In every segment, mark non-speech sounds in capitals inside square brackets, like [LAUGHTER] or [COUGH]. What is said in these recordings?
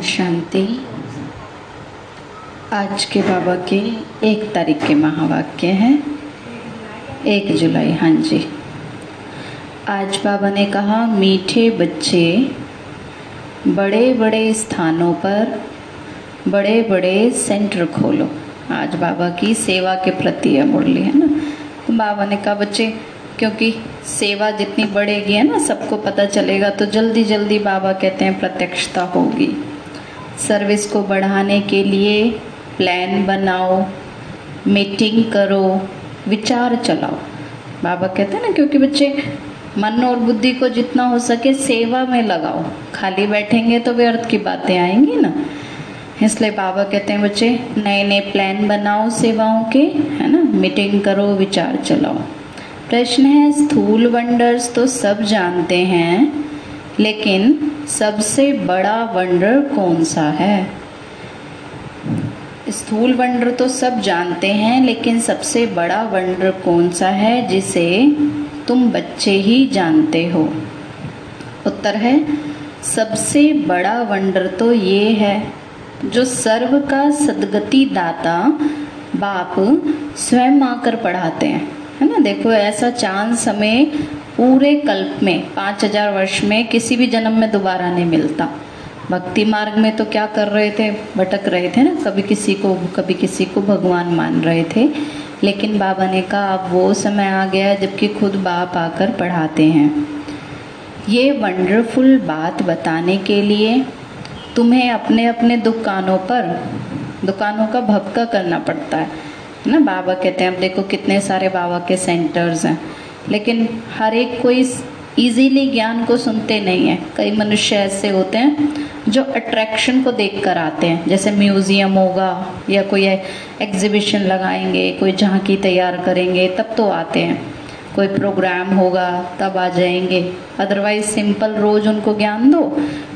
शांति। आज के बाबा के एक तारीख के महावाक्य हैं। एक जुलाई हाँ जी। आज बाबा ने कहा, मीठे बच्चे बड़े बड़े स्थानों पर बड़े बड़े सेंटर खोलो। आज बाबा की सेवा के प्रति है मुरली है ना। तो बाबा ने कहा, बच्चे, क्योंकि सेवा जितनी बढ़ेगी है ना, सबको पता चलेगा तो जल्दी जल्दी बाबा कहते हैं, प्रत्यक्षता होगी। सर्विस को बढ़ाने के लिए प्लान बनाओ, मीटिंग करो, विचार चलाओ। बाबा कहते हैं ना, क्योंकि बच्चे मन और बुद्धि को जितना हो सके सेवा में लगाओ। खाली बैठेंगे तो व्यर्थ की बातें आएँगी ना। इसलिए बाबा कहते हैं, बच्चे नए नए प्लान बनाओ सेवाओं के, है ना? मीटिंग करो, विचार चलाओ। प्रश्न है, स्थूल वंडर्स तो सब जानते हैं। लेकिन सबसे बड़ा वंडर कौन सा है? स्थूल वंडर तो सब जानते हैं, लेकिन सबसे बड़ा वंडर कौन सा है जिसे तुम बच्चे ही जानते हो? उत्तर है, सबसे बड़ा वंडर तो ये है, जो सर्व का सदगति दाता बाप स्वयं आकर पढ़ाते हैं। है ना? देखो, ऐसा चांस हमें पूरे कल्प में, पाँच हज़ार वर्ष में किसी भी जन्म में दोबारा नहीं मिलता। भक्ति मार्ग में तो क्या कर रहे थे? भटक रहे थे ना? कभी किसी को, कभी किसी को भगवान मान रहे थे। लेकिन बाबा ने कहा, अब वो समय आ गया जबकि खुद बाप आकर पढ़ाते हैं। ये वंडरफुल बात बताने के लिए तुम्हें अपने अपने दुकानों पर, दुकानों का भक्का करना पड़ता है। ना? बाबा कहते हैं, अब देखो कितने सारे बाबा के सेंटर्स हैं। लेकिन हर एक कोई इजीली ज्ञान को सुनते नहीं है। कई मनुष्य ऐसे होते हैं जो अट्रैक्शन को देख कर आते हैं। जैसे म्यूज़ियम होगा या कोई एग्जीबिशन लगाएँगे, कोई झांकी तैयार करेंगे, तब तो आते हैं। कोई प्रोग्राम होगा, तब आ जाएँगे। अदरवाइज़ सिंपल रोज उनको ज्ञान दो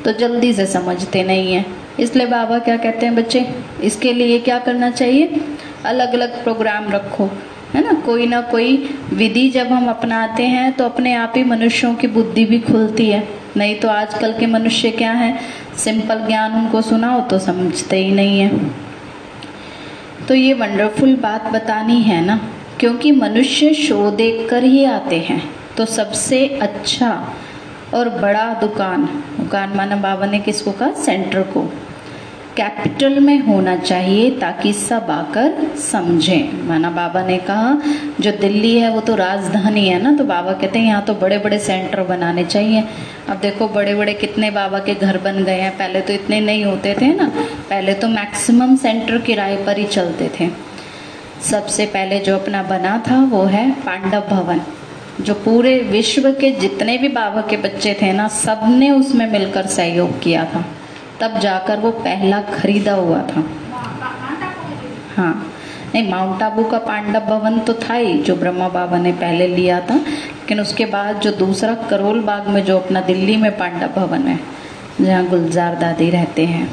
तो जल्दी से समझते नहीं है। इसलिए बाबा क्या कहते हैं बच्चे? इसके लिए क्या करना चाहिए? अलग अलग प्रोग्राम रखो। है ना? कोई ना कोई विधि जब हम अपनाते हैं तो अपने आप ही मनुष्यों की बुद्धि भी खुलती है। नहीं तो आजकल के मनुष्य क्या है? सिंपल ज्ञान उनको सुनाओ तो समझते ही नहीं है। तो ये वंडरफुल बात बतानी है ना? क्योंकि मनुष्य शो देख कर ही आते हैं। तो सबसे अच्छा और बड़ा दुकान दुकान माना बाबा ने किसको कहा? सेंटर को। कैपिटल में होना चाहिए ताकि सब आकर समझें। माना बाबा ने कहा, जो दिल्ली है, वो तो राजधानी है ना? तो बाबा कहते हैं, यहाँ तो बड़े बड़े सेंटर बनाने चाहिए। अब देखो बड़े बड़े कितने बाबा के घर बन गए हैं। पहले तो इतने नहीं होते थे ना। पहले तो मैक्सिमम सेंटर किराए पर ही चलते थे। सबसे पहले जो अपना बना था, वो है पांडव भवन, जो पूरे विश्व के जितने भी बाबा के बच्चे थे ना, सबने उसमें मिलकर सहयोग किया था। तब जाकर वो पहला खरीदा हुआ था। हाँ नहीं माउंट आबू का पांडव भवन तो था ही जो ब्रह्मा बाबा ने पहले लिया था लेकिन उसके बाद जो दूसरा करोल बाग में जो अपना दिल्ली में पांडव भवन है जहाँ गुलजार दादी रहते हैं।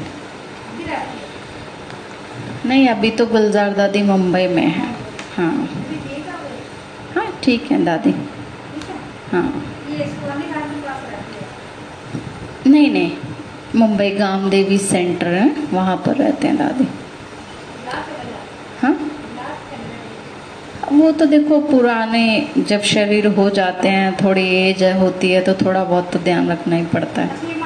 नहीं अभी तो गुलजार दादी मुंबई में है। हाँ। हाँ ठीक है दादी। हाँ। नहीं नहीं। मुंबई गाम देवी सेंटर है, वहाँ पर रहते हैं दादी। हाँ? वो तो देखो, पुराने जब शरीर हो जाते हैं, थोड़ी एज होती है तो थोड़ा बहुत तो ध्यान रखना ही पड़ता है।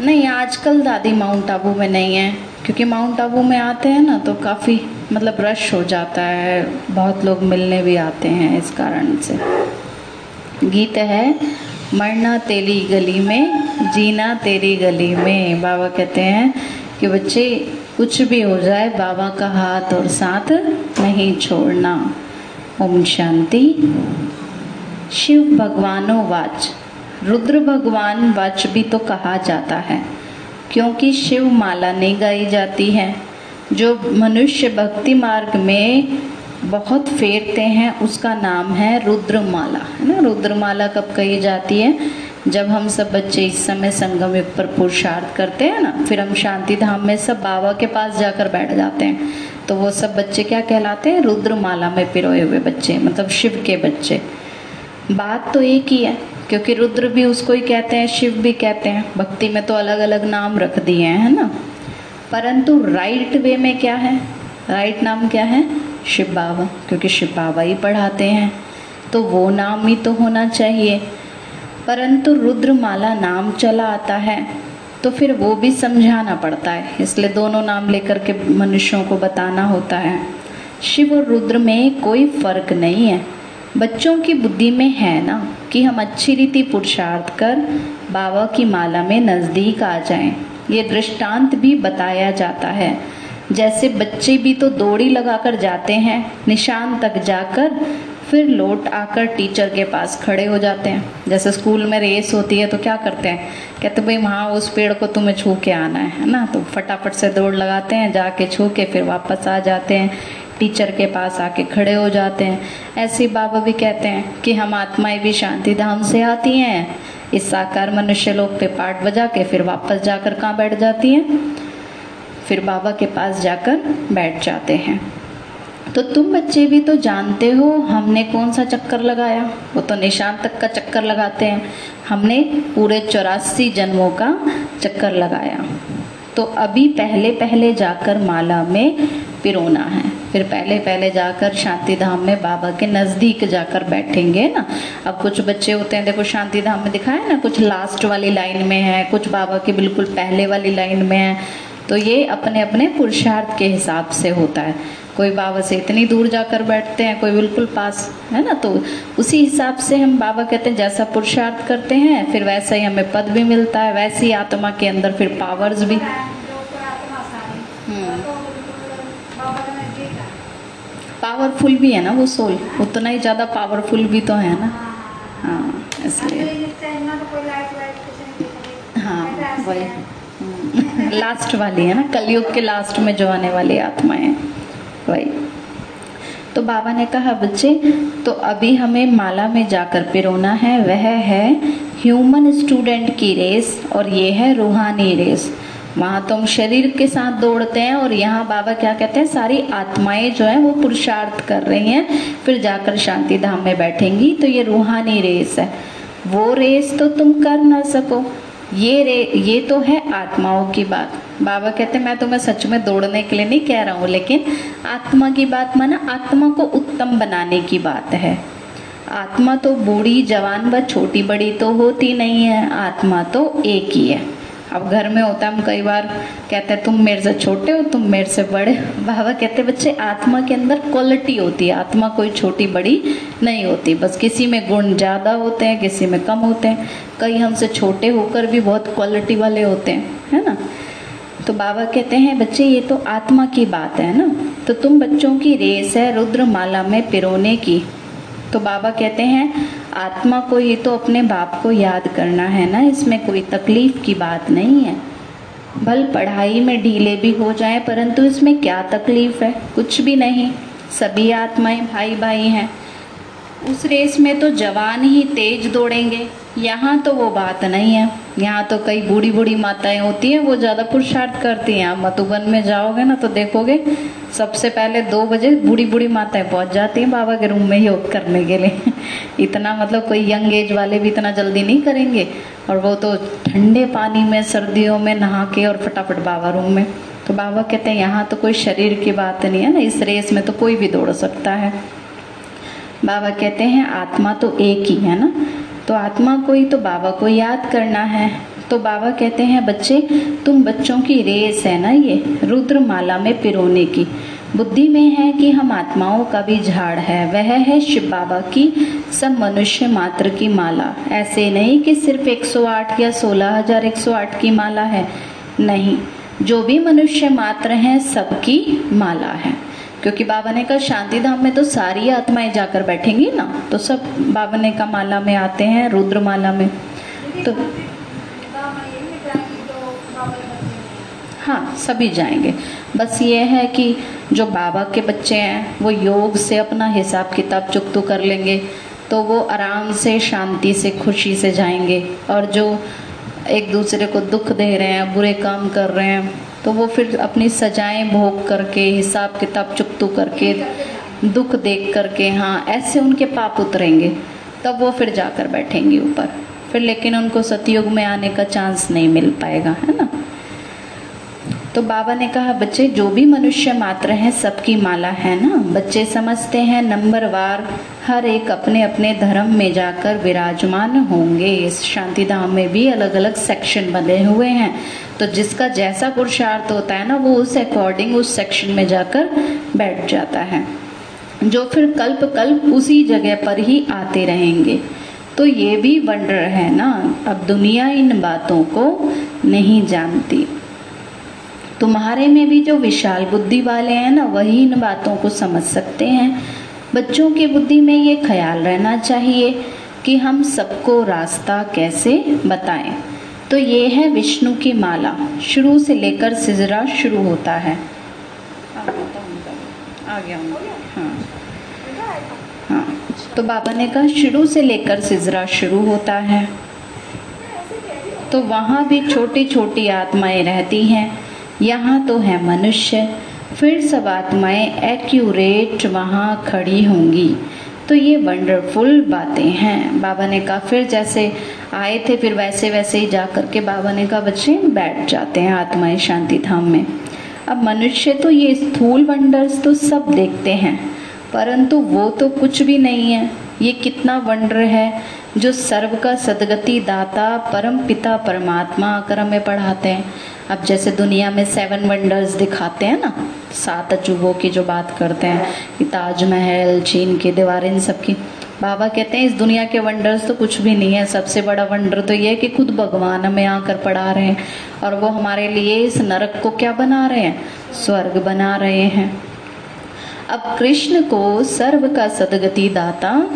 नहीं, आजकल दादी माउंट आबू में नहीं है, क्योंकि माउंट आबू में आते हैं ना तो काफ़ी मतलब रश हो जाता है, बहुत लोग मिलने भी आते हैं इस कारण से। गीत है मरना तेरी गली में, जीना तेरी गली में। बाबा कहते हैं कि बच्चे, कुछ भी हो जाए, बाबा का हाथ और साथ नहीं छोड़ना। ओम शांति। शिव भगवानो वाच। रुद्र भगवान वाच भी तो कहा जाता है, क्योंकि शिव माला नहीं गाई जाती है। जो मनुष्य भक्ति मार्ग में बहुत फेरते हैं, उसका नाम है रुद्रमाला। है ना? रुद्रमाला कब कही जाती है? जब हम सब बच्चे इस समय संगम युग पर पुरुषार्थ करते हैं ना, फिर हम शांति धाम में सब बाबा के पास जाकर बैठ जाते हैं। तो वो सब बच्चे क्या कहलाते हैं? रुद्रमाला में पिरोए हुए बच्चे मतलब शिव के बच्चे। बात तो एक ही है, क्योंकि रुद्र भी उसको ही कहते हैं, शिव भी कहते हैं। भक्ति में तो अलग अलग नाम रख दिए हैं, है ना? परंतु राइट वे में क्या है? राइट नाम क्या है? शिव बाबा क्योंकि शिव बाबा ही पढ़ाते हैं। तो वो नाम ही तो होना चाहिए। परंतु रुद्रमाला नाम चला आता है तो फिर वो भी समझाना पड़ता है। इसलिए दोनों नाम लेकर के मनुष्यों को बताना होता है। शिव और रुद्र में कोई फ़र्क नहीं है। बच्चों की बुद्धि में है ना, कि हम अच्छी रीति पुरुषार्थ कर बाबा की माला में नज़दीक आ जाएँ। ये दृष्टांत भी बताया जाता है। जैसे बच्चे भी तो दौड़ी लगाकर जाते हैं, निशान तक जाकर फिर लौट आकर टीचर के पास खड़े हो जाते हैं। जैसे स्कूल में रेस होती है तो क्या करते हैं? कहते भाई वहाँ उस पेड़ को तुम्हें छू के आना है ना? तो फटाफट से दौड़ लगाते हैं, जाके छू के फिर वापस आ जाते हैं। टीचर के पास आके खड़े हो जाते हैं। ऐसे बाबा भी कहते हैं कि हम आत्माएँ भी शांति धाम से आती हैं। इस साकार मनुष्य लोग पे पाठ बजा के फिर वापस जाकर कहाँ बैठ जाती हैं? फिर बाबा के पास जाकर बैठ जाते हैं। तो तुम बच्चे भी तो जानते हो हमने कौन सा चक्कर लगाया? वो तो निशान तक का चक्कर लगाते हैं। हमने पूरे चौरासी जन्मों का चक्कर लगाया। तो अभी पहले पहले जाकर माला में पिरोना है। फिर पहले पहले जाकर शांति धाम में बाबा के नज़दीक जाकर बैठेंगे ना। अब कुछ बच्चे होते हैं, देखो शांति धाम में दिखाए ना, कुछ लास्ट वाली लाइन में है, कुछ बाबा के बिल्कुल पहले वाली लाइन में है। तो ये अपने अपने पुरुषार्थ के हिसाब से होता है। कोई बाबा से इतनी दूर जाकर बैठते हैं कोई बिल्कुल पास है ना? तो उसी हिसाब से हम बाबा कहते हैं जैसा पुरुषार्थ करते हैं फिर वैसा ही हमें पद भी मिलता है वैसी आत्मा के अंदर फिर पावर्स भी। Powerful hmm. भी है ना वो सोल उतना ही ज़्यादा पावरफुल भी तो है ना? हाँ इसलिए। हाँ वही। लास्ट। वाली है ना, कलयुग के लास्ट में जो आने वाली आत्मा है, वही। तो बाबा ने कहा, बच्चे तो अभी हमें माला में जाकर पिरोना है, वह है ह्यूमन स्टूडेंट की रेस और ये है रूहानी रेस वहाँ तो हम शरीर के साथ दौड़ते हैं और यहाँ बाबा क्या कहते हैं, सारी आत्माएँ जो है वो पुरुषार्थ कर रही हैं, फिर जाकर शांति धाम में बैठेंगी तो ये रूहानी रेस है। वो रेस तो तुम कर ना सको। ये रे, ये तो है आत्माओं की बात। बाबा कहते मैं तुम्हें सच में दौड़ने के लिए नहीं कह रहा हूँ, लेकिन आत्मा की बात माना आत्मा को उत्तम बनाने की बात है। आत्मा तो बूढ़ी, जवान व छोटी बड़ी तो होती नहीं है, आत्मा तो एक ही है। अब घर में होता हम कई बार कहते हैं, तुम मेरे से छोटे हो, तुम मेरे से बड़े बाबा कहते बच्चे, आत्मा के अंदर क्वालिटी होती है। आत्मा कोई छोटी बड़ी नहीं होती। बस किसी में गुण ज़्यादा होते हैं, किसी में कम होते हैं। कई हमसे छोटे होकर भी बहुत क्वालिटी वाले होते हैं, है ना? तो बाबा कहते हैं, बच्चे, ये तो आत्मा की बात है ना? तो तुम बच्चों की रेस है रुद्रमाला में पिरोने की। तो बाबा कहते हैं, आत्मा को ये तो अपने बाप को याद करना है ना, इसमें कोई तकलीफ़ की बात नहीं है। भल पढ़ाई में ढीले भी हो जाए, परंतु इसमें क्या तकलीफ़ है? कुछ भी नहीं। सभी आत्माएँ भाई भाई हैं। उस रेस में तो जवान ही तेज दौड़ेंगे। यहाँ तो वो बात नहीं है। यहाँ तो कई बूढ़ी बूढ़ी माताएँ होती हैं, वो ज़्यादा पुरुषार्थ करती हैं। आप मधुबन में जाओगे ना तो देखोगे, सबसे पहले दो बजे बूढ़ी बूढ़ी माताएँ पहुँच जाती हैं बाबा के रूम में योग करने के लिए। [LAUGHS] इतना मतलब कोई यंग एज वाले भी इतना जल्दी नहीं करेंगे। और वो तो ठंडे पानी में, सर्दियों में नहा के और फटाफट बाबा रूम में। तो बाबा कहते हैं, यहाँ तो कोई शरीर की बात नहीं है ना, इस रेस में तो कोई भी दौड़ सकता है। बाबा कहते हैं, आत्मा तो एक ही है ना? तो आत्मा को ही तो बाबा को याद करना है। तो बाबा कहते हैं, बच्चे, तुम बच्चों की रेस है ना ये रुद्र माला में पिरोने की। बुद्धि में है कि हम आत्माओं का भी झाड़ है। वह है शिव बाबा की, सब मनुष्य मात्र की माला। ऐसे नहीं कि सिर्फ़ 108 या 16108 की माला है। नहीं, जो भी मनुष्य मात्र हैं सबकी माला है। क्योंकि बाबा ने कहा, शांति धाम में तो सारी आत्माएँ जाकर बैठेंगी ना तो सब बाबा ने का माला में आते हैं रुद्र माला में। तो हाँ सभी जाएँगे। बस ये है कि जो बाबा के बच्चे हैं, वो योग से अपना हिसाब किताब चुकतू कर लेंगे तो वो आराम से, शांति से, खुशी से जाएँगे। और जो एक दूसरे को दुख दे रहे हैं, बुरे काम कर रहे हैं तो वो फिर अपनी सजाएँ भोग करके, हिसाब किताब चुकतू करके, दुख देख करके हाँ ऐसे उनके पाप उतरेंगे, तब वो फिर जाकर बैठेंगे ऊपर। फिर लेकिन उनको सतयुग में आने का चांस नहीं मिल पाएगा, है ना? तो बाबा ने कहा, बच्चे, जो भी मनुष्य मात्र हैं, सबकी माला है ना? बच्चे समझते हैं नंबरवार हर एक अपने अपने धर्म में जाकर विराजमान होंगे। इस शांति धाम में भी अलग अलग सेक्शन बने हुए हैं। तो जिसका जैसा पुरुषार्थ होता है ना, वो उस अकॉर्डिंग उस सेक्शन में जाकर बैठ जाता है। जो फिर कल्प कल्प उसी जगह पर ही आते रहेंगे। तो ये भी वंडर है ना? अब दुनिया इन बातों को नहीं जानती। तुम्हारे में भी जो विशाल बुद्धि वाले हैं ना, वही इन बातों को समझ सकते हैं। बच्चों की बुद्धि में ये ख्याल रहना चाहिए कि हम सबको रास्ता कैसे बताएँ। तो ये है विष्णु की माला। शुरू से लेकर सिजरा शुरू होता है। आ गया हाँ हाँ तो बाबा ने कहा, शुरू से लेकर सिजरा शुरू होता है। तो वहाँ भी छोटी छोटी आत्माएँ रहती हैं। यहाँ तो है मनुष्य। फिर सब आत्माएँ एक्यूरेट वहाँ खड़ी होंगी। तो ये वंडरफुल बातें हैं। बाबा ने कहा, फिर जैसे आए थे, फिर वैसे वैसे ही जा करके बाबा ने कहा, बच्चे, बैठ जाते हैं आत्माएँ शांति धाम में। अब मनुष्य तो ये स्थूल वंडर्स तो सब देखते हैं। परंतु वो तो कुछ भी नहीं है। ये कितना वंडर है। जो सर्व का सदगति दाता, परम पिता, परमात्मा आकर हमें पढ़ाते हैं। अब जैसे दुनिया में सेवन वंडर्स दिखाते हैं ना, सात अजूबों की जो बात करते हैं, कि ताजमहल, चीन की दीवारें, इन सब की। बाबा कहते हैं, इस दुनिया के वंडर्स तो कुछ भी नहीं है। सबसे बड़ा वंडर तो ये है कि खुद भगवान हमें आकर पढ़ा रहे हैं। और वो हमारे लिए इस नरक को क्या बना रहे हैं? स्वर्ग बना रहे हैं। अब कृष्ण को सर्व का सदगति दाता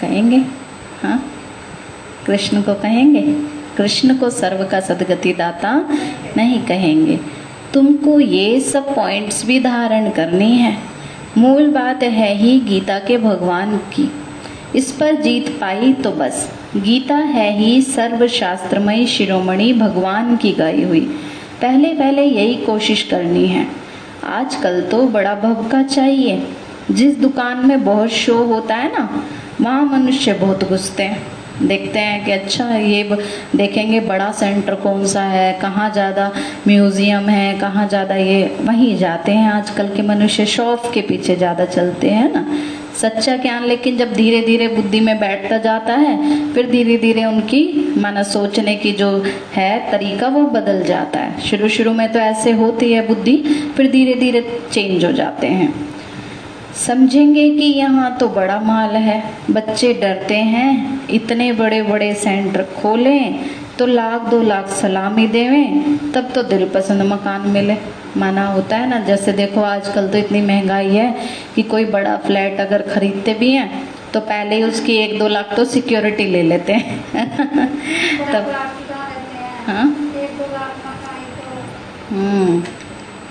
कहेंगे। हाँ? कृष्ण को कहेंगे? कृष्ण को सर्व का सदगति दाता नहीं कहेंगे। तुमको ये सब पॉइंट्स भी धारण करनी है। मूल बात है ही गीता के भगवान की। इस पर जीत पाई तो बस। गीता है ही सर्व शास्त्रमय शिरोमणि भगवान की गाई हुई। पहले पहले यही कोशिश करनी है। आजकल तो बड़ा भवका चाहिए। जिस दुकान में बहुत शो होता है ना वहाँ मनुष्य बहुत घुसते हैं। देखते हैं कि अच्छा ये देखेंगे बड़ा सेंटर कौन सा है, कहाँ ज़्यादा म्यूज़ियम है, कहाँ ज़्यादा ये, वहीं जाते हैं। आजकल के मनुष्य शौफ के पीछे ज़्यादा चलते हैं ना। सच्चा ज्ञान लेकिन जब धीरे धीरे बुद्धि में बैठता जाता है, फिर धीरे धीरे उनकी माना सोचने की जो है, तरीका वो बदल जाता है। शुरू शुरू में तो ऐसे होती है बुद्धि, फिर धीरे धीरे चेंज हो जाते हैं। समझेंगे कि यहाँ तो बड़ा माल है। बच्चे डरते हैं। इतने बड़े बड़े सेंटर खोलें तो लाख दो लाख सलामी देवें तब तो दिल पसंद मकान मिले। माना होता है ना जैसे देखो आजकल तो इतनी महँगाई है कि कोई बड़ा फ्लैट अगर खरीदते भी हैं तो पहले ही उसकी एक दो लाख तो सिक्योरिटी ले लेते हैं। तब हाँ? हम्म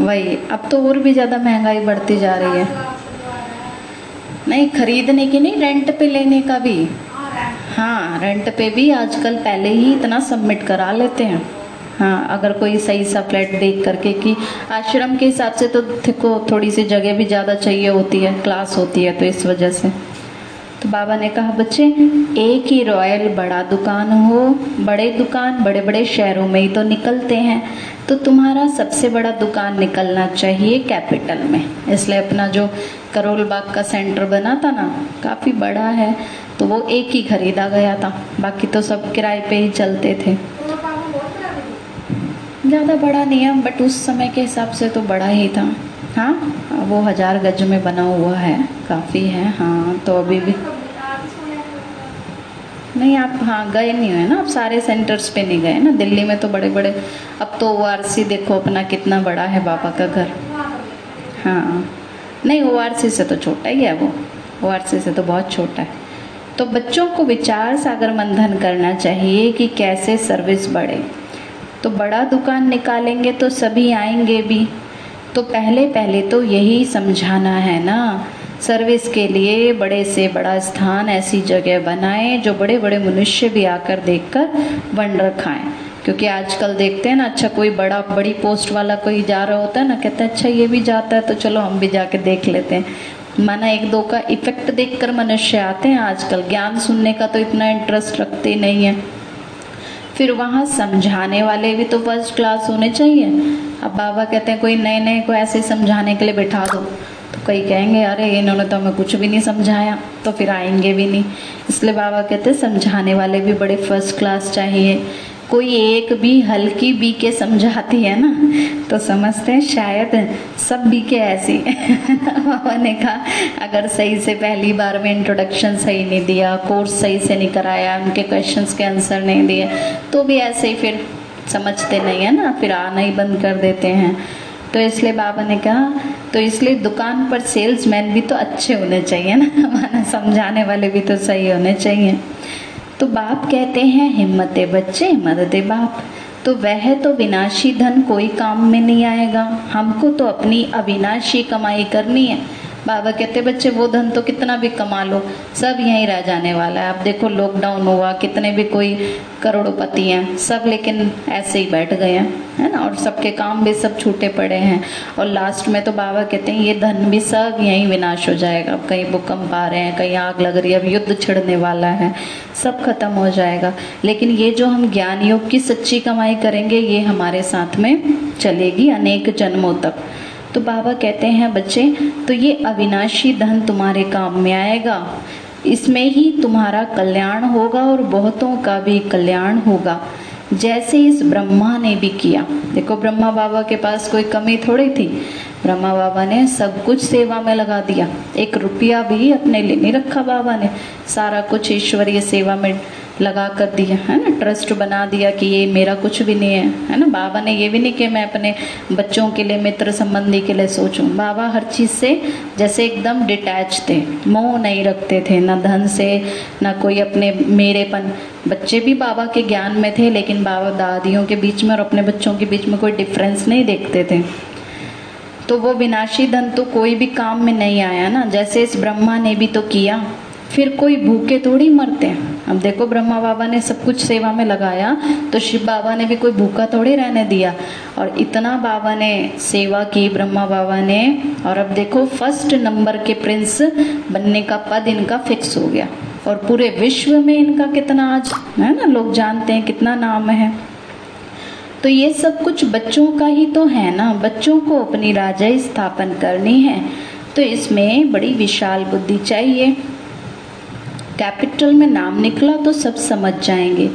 वही। अब तो और भी ज़्यादा महँगाई बढ़ती जा रही है। नहीं खरीदने की नहीं रेंट पे लेने का भी। हाँ रेंट पे। भी आजकल पहले ही इतना सबमिट करा लेते हैं। हाँ अगर कोई सही सा फ्लैट देख करके कि आश्रम के हिसाब से तो देखो थोड़ी सी जगह भी ज़्यादा चाहिए होती है क्लास होती है तो इस वजह से। तो बाबा ने कहा, बच्चे, एक ही रॉयल बड़ा दुकान हो। बड़े दुकान बड़े बड़े शहरों में ही तो निकलते हैं। तो तुम्हारा सबसे बड़ा दुकान निकलना चाहिए कैपिटल में। इसलिए अपना जो करोल बाग का सेंटर बना था ना, काफ़ी बड़ा है तो वो एक ही खरीदा गया था। बाकी तो सब किराए पे ही चलते थे। ज़्यादा बड़ा नहीं है, बट उस समय के हिसाब से तो बड़ा ही था। हाँ वो हज़ार गज में बना हुआ है, काफ़ी है हाँ तो अभी भी नहीं, आप हाँ गए नहीं हुए ना, आप सारे सेंटर्स पे नहीं गए ना, दिल्ली में तो बड़े बड़े अब तो ओ देखो अपना कितना बड़ा है बाबा का घर। हाँ नहीं ओ से तो छोटा ही है वो ओ से तो बहुत छोटा है। तो बच्चों को विचार सागर मंथन करना चाहिए कि कैसे सर्विस बढ़े। तो बड़ा दुकान निकालेंगे तो सभी आएँगे भी। तो पहले पहले तो यही समझाना है ना। सर्विस के लिए बड़े से बड़ा स्थान ऐसी जगह बनाए जो बड़े बड़े मनुष्य भी आकर देखकर वंडर खाएँ। क्योंकि आजकल देखते हैं ना अच्छा कोई बड़ा, बड़ी पोस्ट वाला कोई जा रहा होता है ना, कहता है अच्छा ये भी जाता है तो चलो हम भी जाके देख लेते हैं। माना एक दो का इफ़ेक्ट देखकर मनुष्य आते हैं आजकल। ज्ञान सुनने का तो इतना इंटरेस्ट रखते नहीं है। फिर वहाँ समझाने वाले भी तो फ़र्स्ट क्लास होने चाहिए। अब बाबा कहते हैं, कोई नए नए को ऐसे समझाने के लिए बैठा दो। तो कई कहेंगे, अरे, इन्होंने तो हमें कुछ भी नहीं समझाया। तो फिर आएँगे भी नहीं। इसलिए बाबा कहते हैं, समझाने वाले भी बड़े फ़र्स्ट क्लास चाहिए। कोई एक भी हल्की बी के समझाती है ना तो समझते हैं शायद सब बी के ऐसी [LAUGHS] बाबा ने कहा, अगर सही से पहली बार में इंट्रोडक्शन सही नहीं दिया कोर्स सही से नहीं कराया, उनके क्वेश्चंस के आंसर नहीं दिए तो भी ऐसे ही फिर समझते नहीं है ना, फिर आना ही बंद कर देते हैं। तो इसलिए बाबा ने कहा तो इसलिए दुकान पर सेल्समैन भी तो अच्छे होने चाहिए ना [LAUGHS] समझाने वाले भी तो सही होने चाहिए। तो बाप कहते हैं, हिम्मत बच्चे, मदद बाप। तो वह तो विनाशी धन कोई काम में नहीं आएगा। हमको तो अपनी अविनाशी कमाई करनी है। बाबा कहते, बच्चे, वो धन तो कितना भी कमा लो, सब यहीं रह जाने वाला है। अब देखो लॉकडाउन हुआ, कितने भी कोई करोड़पति हैं, सब लेकिन ऐसे ही बैठ गए हैं, है ना? और सबके काम भी सब छूटे पड़े हैं। और लास्ट में तो बाबा कहते हैं, ये धन भी सब यहीं विनाश हो जाएगा। अब कहीं भूकंप आ रहे हैं, कहीं आग लग रही है, अब युद्ध छिड़ने वाला है, सब खत्म हो जाएगा। लेकिन ये जो हम ज्ञान योग की सच्ची कमाई करेंगे, ये हमारे साथ में चलेगी अनेक जन्मों तक। तो बाबा कहते हैं, बच्चे तो ये अविनाशी धन तुम्हारे काम में आएगा। इसमें ही तुम्हारा कल्याण होगा और बहुतों का भी कल्याण होगा। जैसे इस ब्रह्मा ने भी किया। देखो, ब्रह्मा बाबा के पास कोई कमी थोड़ी थी। ब्रह्मा बाबा ने सब कुछ सेवा में लगा दिया। एक रुपया भी अपने लिए नहीं रखा बाबा ने। सारा कुछ ईश्वरीय सेवा में लगा कर दिया है ना? ट्रस्ट बना दिया कि ये मेरा कुछ भी नहीं है है ना? बाबा ने ये भी नहीं कि मैं अपने बच्चों के लिए, मित्र संबंधी के लिए सोचूं। बाबा हर चीज़ से जैसे एकदम डिटैच थे, मोह नहीं रखते थे, ना धन से, ना कोई अपने मेरेपन। बच्चे भी बाबा के ज्ञान में थे, लेकिन बाबा दादियों के बीच में और अपने बच्चों के बीच में कोई डिफरेंस नहीं देखते थे। तो वो विनाशी धन तो कोई भी काम में नहीं आया ना? जैसे इस ब्रह्मा ने भी तो किया। फिर कोई भूखे थोड़ी मरते हैं। अब देखो ब्रह्मा बाबा ने सब कुछ सेवा में लगाया तो शिव बाबा ने भी कोई भूखा थोड़ी रहने दिया। और इतना बाबा ने सेवा की, ब्रह्मा बाबा ने, और अब देखो फ़र्स्ट नंबर के प्रिंस बनने का पद इनका फिक्स हो गया। और पूरे विश्व में इनका कितना आज, है ना, लोग जानते हैं कितना नाम है। तो ये सब कुछ बच्चों का ही तो है ना, बच्चों को अपनी राजा स्थापन करनी है। तो इसमें बड़ी विशाल बुद्धि चाहिए। कैपिटल में नाम निकला तो सब समझ जाएँगे।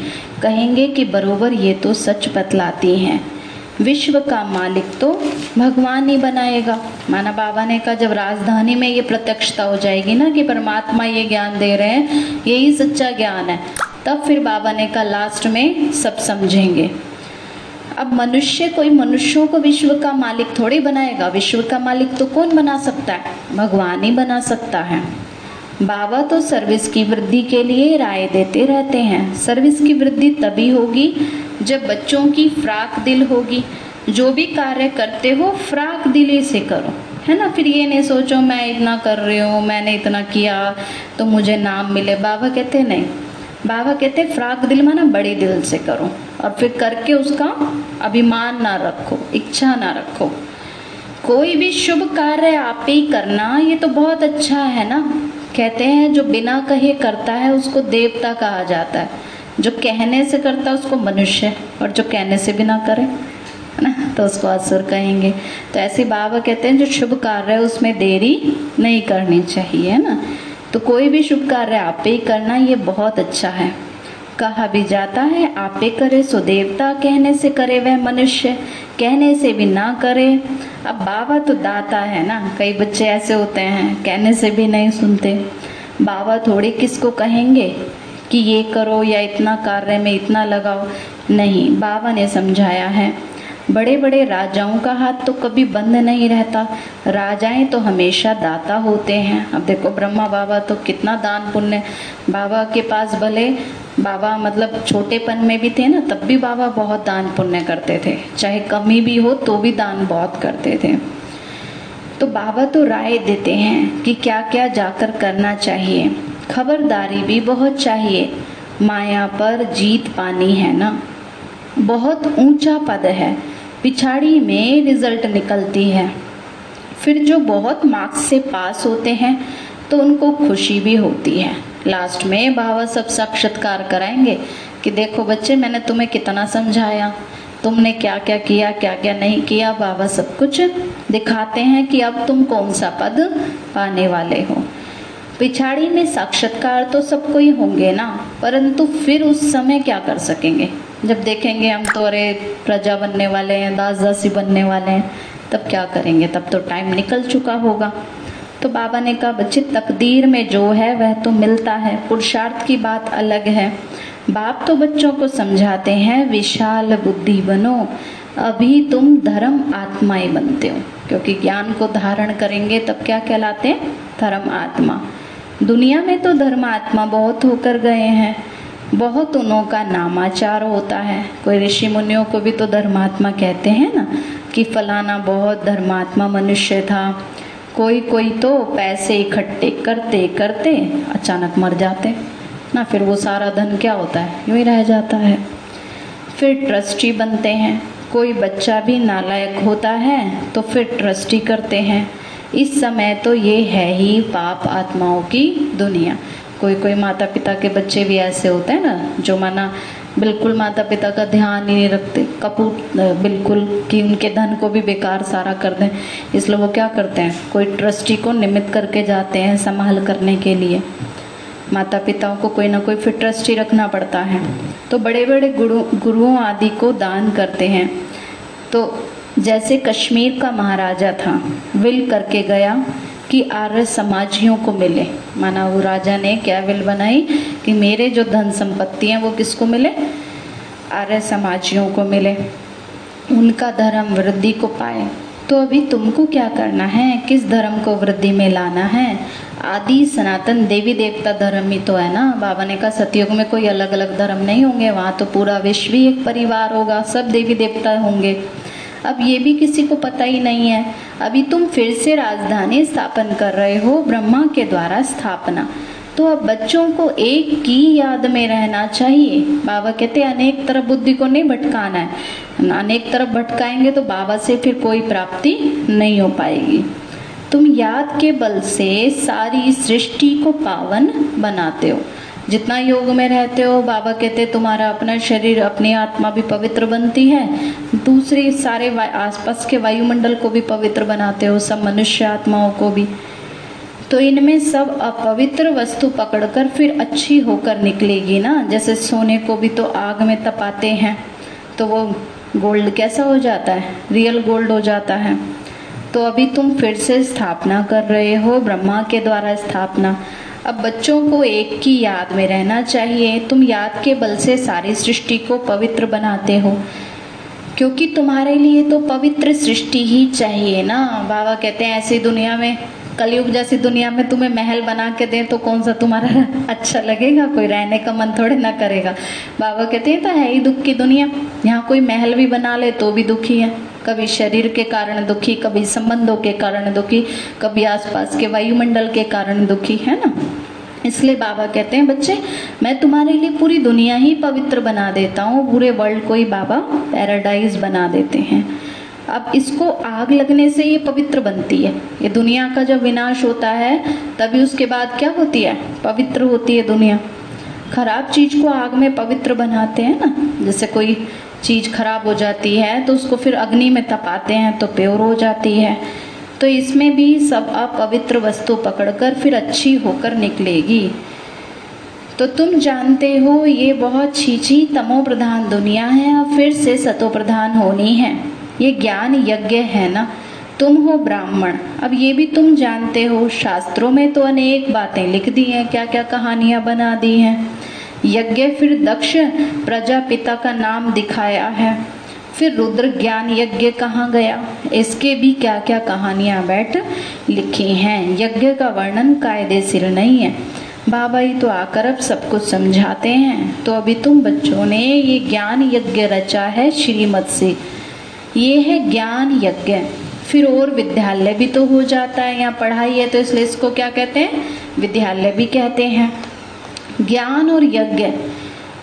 कहेंगे कि बरोबर ये तो सच बतलाती हैं। विश्व का मालिक तो भगवान ही बनाएगा। माना बाबा ने कहा, जब राजधानी में ये प्रत्यक्षता हो जाएगी ना कि परमात्मा ये ज्ञान दे रहे हैं, यही सच्चा ज्ञान है, तब फिर बाबा ने कहा लास्ट में सब समझेंगे। अब मनुष्य कोई मनुष्यों को विश्व का मालिक थोड़ी बनाएगा। विश्व का मालिक तो कौन बना सकता है? भगवान ही बना सकता है। बाबा तो सर्विस की वृद्धि के लिए राय देते रहते हैं। सर्विस की वृद्धि तभी होगी जब बच्चों की फ्राक दिल होगी। जो भी कार्य करते हो, फ्राक दिली से करो। है ना? फिर ये नहीं सोचो, मैं इतना कर रही हूँ, मैंने इतना किया तो मुझे नाम मिले। बाबा कहते, नहीं। बाबा कहते, फ्राक दिल माना बड़े दिल से करो और फिर करके उसका अभिमान ना रखो, इच्छा ना रखो। कोई भी शुभ कार्य आप ही करना, ये तो बहुत अच्छा है ना? कहते हैं, जो बिना कहे करता है, उसको देवता कहा जाता है। जो कहने से करता है, उसको मनुष्य, और जो कहने से बिना करे ना? तो उसको असुर कहेंगे। तो ऐसे बाबा कहते हैं, जो शुभ कार्य है, उसमें देरी नहीं करनी चाहिए, है ना? तो कोई भी शुभ कार्य आप ही करना, ये बहुत अच्छा है। कहा भी जाता है, आपे करे सो देवता कहने से करे वह मनुष्य, कहने से भी ना करे। अब बाबा तो दाता है ना, कई बच्चे ऐसे होते हैं, कहने से भी नहीं सुनते। बाबा थोड़े किसको कहेंगे कि ये करो या इतना कार्य में इतना लगाओ? नहीं, बाबा ने समझाया है। बड़े बड़े राजाओं का हाथ तो कभी बंद नहीं रहता। राजाएँ तो हमेशा दाता होते हैं। अब देखो ब्रह्मा बाबा तो कितना दान पुण्य बाबा के पास भले। बाबा मतलब छोटेपन में भी थे ना, तब भी बाबा बहुत दान पुण्य करते थे। चाहे कमी भी हो तो भी दान बहुत करते थे। तो बाबा तो राय देते हैं कि क्या क्या जाकर करना चाहिए। खबरदारी भी बहुत चाहिए। माया पर जीत पानी है ना। बहुत ऊँचा पद है। पिछाड़ी में रिज़ल्ट निकलती है। फिर जो बहुत मार्क्स से पास होते हैं तो उनको खुशी भी होती है। लास्ट में बाबा सब साक्षात्कार कराएँगे कि देखो बच्चे, मैंने तुम्हें कितना समझाया। तुमने क्या क्या किया, क्या क्या नहीं किया, बाबा सब कुछ दिखाते हैं कि अब तुम कौन सा पद पाने वाले हो। पिछाड़ी में साक्षात्कार तो सबको ही होंगे ना, परंतु फिर उस समय क्या कर सकेंगे? जब देखेंगे हम तो अरे, प्रजा बनने वाले हैं दास दासी बनने वाले हैं, तब क्या करेंगे? तब तो टाइम निकल चुका होगा। तो बाबा ने कहा, बच्चे, तकदीर में जो है, वह तो मिलता है। पुरुषार्थ की बात अलग है। बाप तो बच्चों को समझाते हैं, विशाल बुद्धि बनो। अभी तुम धर्म आत्माएँ बनते हो। क्योंकि ज्ञान को धारण करेंगे, तब क्या कहलाते हैं? धर्म आत्मा। दुनिया में तो धर्म आत्मा बहुत होकर गए हैं। बहुत उनों का नामाचार होता है। कोई ऋषि मुनियों को भी तो धर्मात्मा कहते हैं ना कि फलाना बहुत धर्मात्मा मनुष्य था। कोई कोई तो पैसे इकट्ठे करते करते अचानक मर जाते। ना फिर वो सारा धन क्या होता है? यूँ ही रह जाता है। फिर ट्रस्टी बनते हैं। कोई बच्चा भी नालायक होता है तो फिर ट्रस्टी करते हैं। इस समय तो ये है ही पाप आत्माओं की दुनिया। कोई कोई माता पिता के बच्चे भी ऐसे होते हैं ना, जो माना बिल्कुल माता पिता का ध्यान ही नहीं रखते, कपूर बिल्कुल कि उनके धन को भी बेकार सारा कर दें। इसलिए वो क्या करते हैं? कोई ट्रस्टी को निमित करके जाते हैं संभाल करने के लिए। माता पिताओं को कोई ना कोई फिर ट्रस्टी रखना पड़ता है। तो बड़े बड़े गुरु, गुरुओं आदि को दान करते हैं। तो जैसे कश्मीर का महाराजा था, विल करके गया कि आर्य समाजियों को मिले। माना वो राजा ने क्या विल बनाई? कि मेरे जो धन संपत्ति हैं, वो किसको मिले? आर्य समाजियों को मिले। उनका धर्म वृद्धि को पाए। तो अभी तुमको क्या करना है? किस धर्म को वृद्धि में लाना है? आदि सनातन देवी देवता धर्म ही तो है ना? बाबा ने कहा, सतयुग में कोई अलग अलग धर्म नहीं होंगे। वहाँ तो पूरा विश्व ही एक परिवार होगा। सब देवी देवता होंगे। अब ये भी किसी को पता ही नहीं है। अभी तुम फिर से राजधानी स्थापन कर रहे हो, ब्रह्मा के द्वारा स्थापना। तो अब बच्चों को एक की याद में रहना चाहिए। बाबा कहते अनेक तरफ़ बुद्धि को नहीं भटकाना है। अनेक तरफ़ भटकाएँगे तो बाबा से फिर कोई प्राप्ति नहीं हो पाएगी। तुम याद के बल से सारी सृष्टि को पावन बनाते हो। जितना योग में रहते हो, बाबा कहते तुम्हारा अपना शरीर, अपनी आत्मा भी पवित्र बनती है। दूसरी, सारे आसपास के वायुमंडल को भी पवित्र बनाते हो, सब मनुष्य आत्माओं को भी। तो इनमें सब अपवित्र वस्तु पकड़कर फिर अच्छी होकर निकलेगी ना? जैसे सोने को भी तो आग में तपाते हैं तो वो गोल्ड कैसा हो जाता है? रियल गोल्ड हो जाता है। तो अभी तुम फिर से स्थापना कर रहे हो, ब्रह्मा के द्वारा स्थापना। अब बच्चों को एक की याद में रहना चाहिए। तुम याद के बल से सारी सृष्टि को पवित्र बनाते हो। क्योंकि तुम्हारे लिए तो पवित्र सृष्टि ही चाहिए ना। बाबा कहते हैं, ऐसी दुनिया में, कलयुग जैसी दुनिया में तुम्हें महल बना के दें तो कौन सा तुम्हारा [LAUGHS] अच्छा लगेगा? कोई रहने का मन थोड़े ना करेगा। बाबा कहते हैं तो है ही दुख की दुनिया। यहाँ कोई महल भी बना ले तो भी दुखी है। कभी शरीर के कारण दुखी, कभी संबंधों के कारण दुखी, कभी आसपास के वायुमंडल के कारण दुखी, है ना? इसलिए बाबा कहते हैं, बच्चे, मैं तुम्हारे लिए पूरी दुनिया ही पवित्र बना देता हूँ, पूरे वर्ल्ड को ही बाबा पैराडाइज बना देते हैं। अब इसको आग लगने से ये पवित्र बनती है। ये दुनिया का जब विनाश होता है, तभी उसके बाद क्या होती है? पवित्र होती है दुनिया। खराब चीज़ को आग में पवित्र बनाते हैं ना? जैसे कोई चीज़ खराब हो जाती है तो उसको फिर अग्नि में तपाते हैं तो प्योर हो जाती है। तो इसमें भी सब अपवित्र वस्तु पकड़कर फिर अच्छी होकर निकलेगी। तो तुम जानते हो, ये बहुत छीची तमो प्रधान दुनिया है, और फिर से सतो प्रधान होनी है। ये ज्ञान यज्ञ है ना? तुम हो ब्राह्मण। अब ये भी तुम जानते हो, शास्त्रों में तो अनेक बातें लिख दी हैं क्या क्या कहानियाँ बना दी हैं। यज्ञ फिर दक्ष प्रजापिता का नाम दिखाया है। फिर रुद्र ज्ञान यज्ञ कहाँ गया? इसके भी क्या क्या कहानियाँ बैठ लिखी हैं। यज्ञ का वर्णन कायदे सिर नहीं है। बाबा ही तो आकर अब सब कुछ समझाते हैं। तो अभी तुम बच्चों ने ये ज्ञान यज्ञ रचा है श्रीमत से। ये है ज्ञान यज्ञ। फिर और विद्यालय भी तो हो जाता है। यहाँ पढ़ाई है तो इसलिए इसको क्या कहते हैं? विद्यालय भी कहते हैं। ज्ञान और यज्ञ।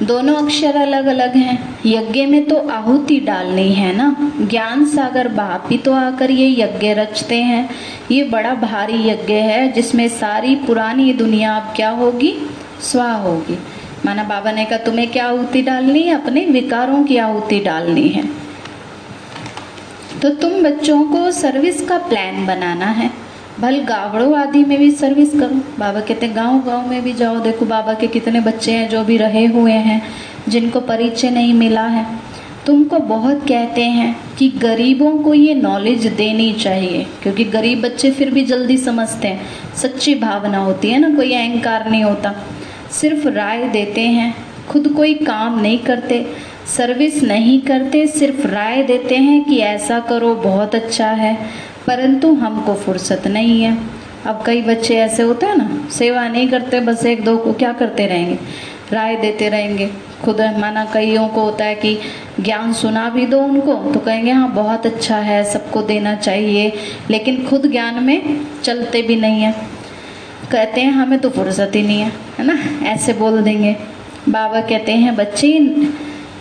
दोनों अक्षर अलग अलग हैं। यज्ञ में तो आहुति डालनी है ना? ज्ञान सागर बाप ही तो आकर ये यज्ञ रचते हैं। ये बड़ा भारी यज्ञ है, जिसमें सारी पुरानी दुनिया अब क्या होगी? स्वा होगी। माना बाबा ने कहा, तुम्हें क्या आहुति डालनी है? अपने विकारों की आहुति डालनी है। तो तुम बच्चों को सर्विस का प्लान बनाना है। भल गावड़ो आदि में भी सर्विस करो। बाबा कहते हैं गाँव गाँव में भी जाओ, देखो बाबा के कितने बच्चे हैं जो भी रहे हुए हैं, जिनको परिचय नहीं मिला है। तुमको बहुत कहते हैं कि गरीबों को ये नॉलेज देनी चाहिए, क्योंकि गरीब बच्चे फिर भी जल्दी समझते हैं। सच्ची भावना होती है ना, कोई अहंकार नहीं होता। सिर्फ़ राय देते हैं, खुद कोई काम नहीं करते सर्विस नहीं करते, सिर्फ़ राय देते हैं कि ऐसा करो, बहुत अच्छा है। परंतु हमको फुर्सत नहीं है। अब कई बच्चे ऐसे होते हैं ना, सेवा नहीं करते, बस एक दो को क्या करते रहेंगे? राय देते रहेंगे। खुद माना कईयों को होता है कि ज्ञान सुना भी दो उनको तो कहेंगे हाँ बहुत अच्छा है, सबको देना चाहिए। लेकिन खुद ज्ञान में चलते भी नहीं है। कहते हैं, हमें तो फुर्सत ही नहीं है। है ना? ऐसे बोल देंगे। बाबा कहते हैं, बच्चे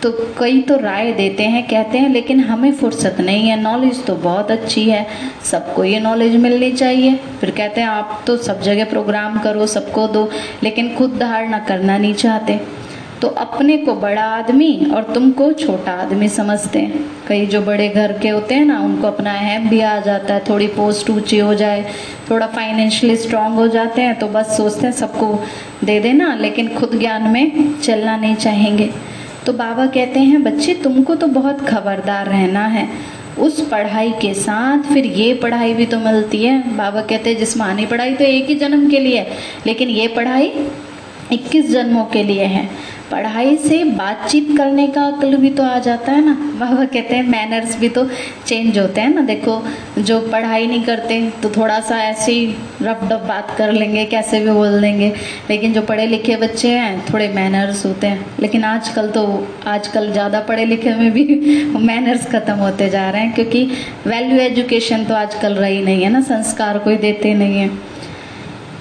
तो कई तो राय देते हैं, कहते हैं, लेकिन हमें फुर्सत नहीं है। नॉलेज तो बहुत अच्छी है। सबको ये नॉलेज मिलनी चाहिए। फिर कहते हैं, आप तो सब जगह प्रोग्राम करो, सबको दो, लेकिन खुद धारणा करना नहीं चाहते। तो अपने को बड़ा आदमी और तुमको छोटा आदमी समझते हैं। कई जो बड़े घर के होते हैं ना, उनको अपना अहम भी आ जाता है। थोड़ी पोस्ट ऊँची हो जाए, थोड़ा फाइनेंशियली स्ट्रांग हो जाते हैं तो बस सोचते हैं, सबको दे देना, लेकिन खुद ज्ञान में चलना नहीं चाहेंगे। तो बाबा कहते हैं, बच्चे, तुमको तो बहुत खबरदार रहना है। उस पढ़ाई के साथ फिर ये पढ़ाई भी तो मिलती है। बाबा कहते हैं जिसमानी पढ़ाई तो एक ही जन्म के लिए है, लेकिन ये पढ़ाई 21 जन्मों के लिए है। पढ़ाई से बातचीत करने का अक्ल भी तो आ जाता है ना। बाबा कहते हैं मैनर्स भी तो चेंज होते हैं ना। देखो, जो पढ़ाई नहीं करते तो थोड़ा सा ऐसे ही रफ डफ बात कर लेंगे, कैसे भी बोल देंगे। लेकिन जो पढ़े लिखे बच्चे हैं, थोड़े मैनर्स होते हैं। लेकिन आजकल तो आजकल ज़्यादा पढ़े लिखे में भी [LAUGHS] मैनर्स ख़त्म होते जा रहे हैं, क्योंकि वैल्यू एजुकेशन तो आजकल रही नहीं है ना। संस्कार कोई देते नहीं है।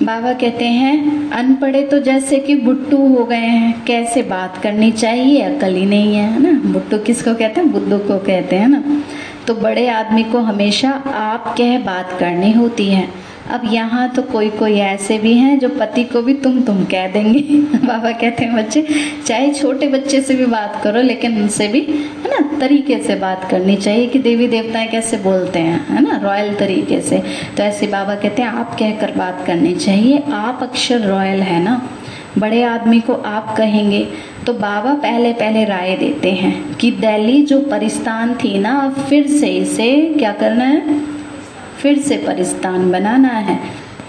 बाबा कहते हैं, अनपढ़े तो जैसे कि बुट्टू हो गए हैं, कैसे बात करनी चाहिए? अकल ही नहीं है ना? बुट्टू किसको कहते हैं? बुद्धू को कहते हैं ना? तो बड़े आदमी को हमेशा आप कह बात करनी होती है। अब यहाँ तो कोई कोई ऐसे भी हैं जो पति को भी तुम तुम कह देंगे। [LAUGHS] बाबा कहते हैं, बच्चे, चाहे छोटे बच्चे से भी बात करो, लेकिन उनसे भी, है ना, तरीके से बात करनी चाहिए कि देवी देवताएँ कैसे बोलते हैं, है ना, रॉयल तरीके से। तो ऐसे बाबा कहते हैं, आप कहकर बात करनी चाहिए। आप अक्षर रॉयल है ना, बड़े आदमी को आप कहेंगे तो बाबा पहले पहले राय देते हैं कि दिल्ली जो परिस्थान थी ना फिर से इसे क्या करना है? फिर से परिस्तान बनाना है।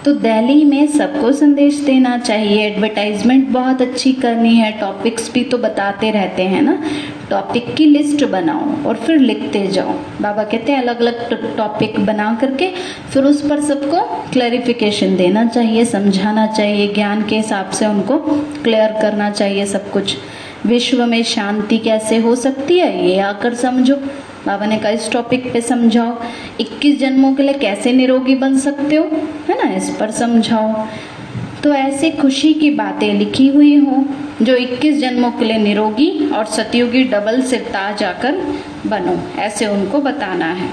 तो दिल्ली में सबको संदेश देना चाहिए। एडवर्टाइजमेंट बहुत अच्छी करनी है। टॉपिक्स भी तो बताते रहते हैं ना। टॉपिक की लिस्ट बनाओ और फिर लिखते जाओ। बाबा कहते हैं अलग अलग टॉपिक बना करके फिर उस पर सबको क्लैरिफिकेशन देना चाहिए, समझाना चाहिए, ज्ञान के हिसाब से उनको क्लियर करना चाहिए सब कुछ। विश्व में शांति कैसे हो सकती है? ये आकर समझो। बाबा ने कहा, इस टॉपिक पे समझाओ 21 जन्मों के लिए कैसे निरोगी बन सकते हो? है ना, इस पर समझाओ। तो ऐसे खुशी की बातें लिखी हुई हो, जो 21 जन्मों के लिए निरोगी और सतयुगी डबल से ताज आकर बनो, ऐसे उनको बताना है।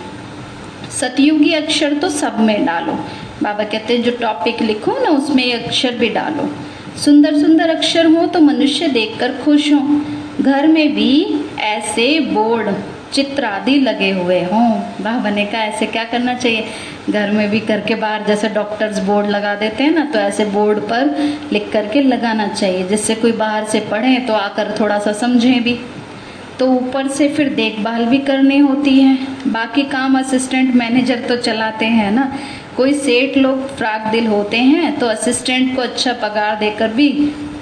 सतयुगी अक्षर तो सब में डालो। बाबा कहते हैं, जो टॉपिक लिखो ना, उसमें अक्षर भी डालो। सुंदर सुंदर अक्षर हो तो मनुष्य देखकर खुश हो। घर में भी ऐसे बोर्ड चित्र आदि लगे हुए हों। वाह, बने का, ऐसे क्या करना चाहिए? घर में भी करके बाहर जैसे डॉक्टर्स बोर्ड लगा देते हैं ना तो ऐसे बोर्ड पर लिख करके लगाना चाहिए। जिससे कोई बाहर से पढ़े तो आकर थोड़ा सा समझें भी। तो ऊपर से फिर देखभाल भी करनी होती है। बाकी काम असिस्टेंट मैनेजर तो चलाते हैं ना। कोई सेठ लोग फ्राक दिल होते हैं तो असिस्टेंट को अच्छा पगार देकर भी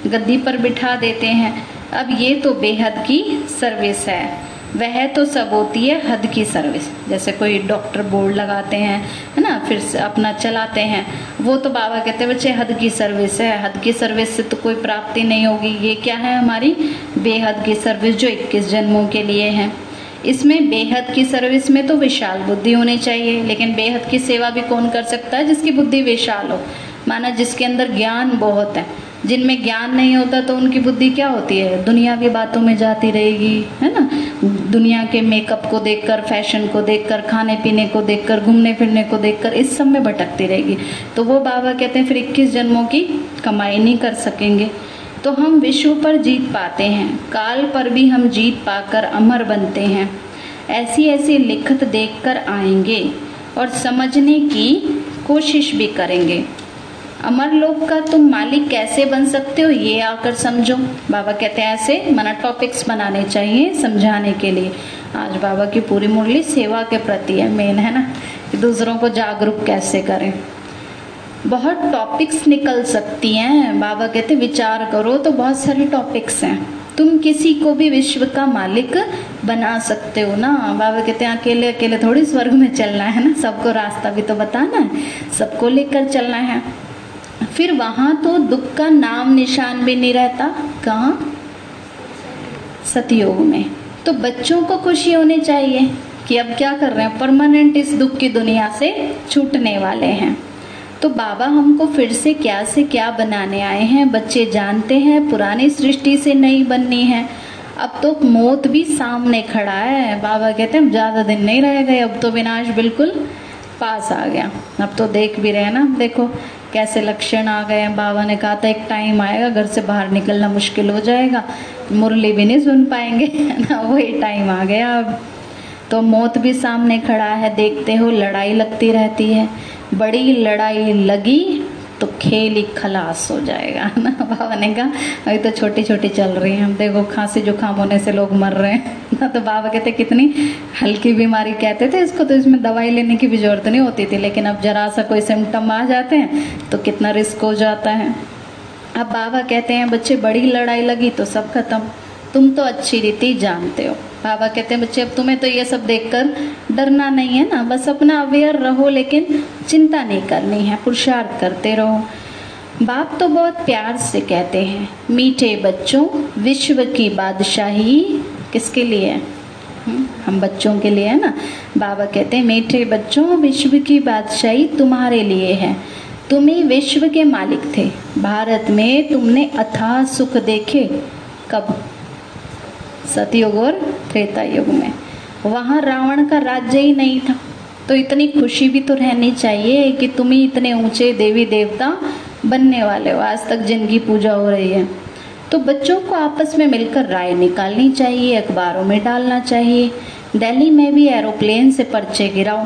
गद्दी पर बिठा देते हैं। अब ये तो बेहद की सर्विस है। वह तो सब होती है हद की सर्विस जैसे कोई डॉक्टर बोर्ड लगाते हैं, है ना, फिर से अपना चलाते हैं, वो तो बाबा कहते हैं, बच्चे, हद की सर्विस है। हद की सर्विस से तो कोई प्राप्ति नहीं होगी। ये क्या है हमारी? बेहद की सर्विस जो 21 जन्मों के लिए है। इसमें बेहद की सर्विस में तो विशाल बुद्धि होनी चाहिए, लेकिन बेहद की सेवा भी कौन कर सकता है? जिसकी बुद्धि विशाल हो। माना जिसके अंदर ज्ञान बहुत है। जिनमें ज्ञान नहीं होता तो उनकी बुद्धि क्या होती है? दुनियावी बातों में जाती रहेगी, है ना? दुनिया के मेकअप को देखकर फ़ैशन को देखकर खाने पीने को देखकर घूमने फिरने को देखकर, इस सब में भटकती रहेगी। तो वो बाबा कहते हैं, फिर इक्कीस जन्मों की कमाई नहीं कर सकेंगे। तो हम विश्व पर जीत पाते हैं। काल पर भी हम जीत पाकर अमर बनते हैं। ऐसी ऐसी लिखत देखकर आएँगे और समझने की कोशिश भी करेंगे। अमर लोक का तुम मालिक कैसे बन सकते हो ये आकर समझो। बाबा कहते हैं, ऐसे मना टॉपिक्स बनाने चाहिए समझाने के लिए। आज बाबा की पूरी मुरली सेवा के प्रति है मेन है ना? कि दूसरों को जागरूक कैसे करें। बहुत टॉपिक्स निकल सकती हैं। बाबा कहते, विचार करो तो बहुत सारे टॉपिक्स हैं। तुम किसी को भी विश्व का मालिक बना सकते हो ना? बाबा कहते हैं अकेले अकेले थोड़ी स्वर्ग में चलना है ना? सबको रास्ता भी तो बताना है। सबको लेकर चलना है। फिर वहाँ तो दुख का नाम निशान भी नहीं रहता। कहा? सतयोग में। तो बच्चों को खुशी होनी चाहिए कि अब क्या कर रहे हैं? परमानेंट इस दुख की दुनिया से छूटने वाले हैं। तो बाबा हमको फिर से क्या से क्या बनाने आए हैं? बच्चे जानते हैं, पुरानी सृष्टि से नहीं बननी है। अब तो मौत भी सामने खड़ा है। बाबा कहते हैं ज़्यादा दिन नहीं रह गए, अब तो विनाश बिल्कुल पास आ गया। अब तो देख भी रहे ना, देखो कैसे लक्षण आ गए हैं? बाबा ने कहा था एक टाइम आएगा, घर से बाहर निकलना मुश्किल हो जाएगा। मुरली भी नहीं सुन पाएँगे [LAUGHS] ना? वही टाइम आ गया अब। तो मौत भी सामने खड़ा है, देखते हो लड़ाई लगती रहती है। बड़ी लड़ाई लगी तो खेल ही खलास हो जाएगा, [LAUGHS] ना? बाबा ने कहा, अभी तो छोटी छोटी चल रही है। हम देखो, खांसी जुकाम होने से लोग मर रहे हैं। [LAUGHS] तो बाबा कहते, कितनी हल्की बीमारी कहते थे इसको तो इसमें दवाई लेने की भी ज़रूरत नहीं होती थी। लेकिन अब जरा सा कोई सिम्टम आ जाते हैं तो कितना रिस्क हो जाता है। अब बाबा कहते हैं, बच्चे, बड़ी लड़ाई लगी तो सब खत्म। तुम तो अच्छी रीति जानते हो। बाबा कहते हैं, बच्चे, अब तुम्हें तो ये सब देखकर डरना नहीं है ना बस अपना अवेयर रहो लेकिन चिंता नहीं करनी है पुरुषार्थ करते रहो। बाप तो बहुत प्यार से कहते हैं मीठे बच्चों विश्व की बादशाही किसके लिए है? हम्म, हम बच्चों के लिए है ना? बाबा कहते हैं मीठे बच्चों विश्व की बादशाही तुम्हारे लिए है। तुम ही विश्व के मालिक थे। भारत में तुमने अथाह सुख देखे। कब? सतयुग और त्रेता युग में। वहाँ रावण का राज्य ही नहीं था। तो इतनी खुशी भी तो रहनी चाहिए कि तुम ही इतने ऊँचे देवी देवता बनने वाले हो, आज तक जिनकी पूजा हो रही है। तो बच्चों को आपस में मिलकर राय निकालनी चाहिए, अखबारों में डालना चाहिए। दिल्ली में भी एरोप्लेन से पर्चे गिराओ।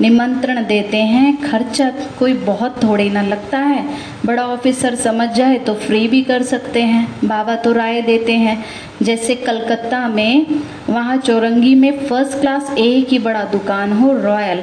निमंत्रण देते हैं। खर्चा कोई बहुत थोड़ी ना लगता है। बड़ा ऑफिसर समझ जाए तो फ्री भी कर सकते हैं। बाबा तो राय देते हैं। जैसे कलकत्ता में, वहाँ चौरंगी में फ़र्स्ट क्लास ए की बड़ा दुकान हो रॉयल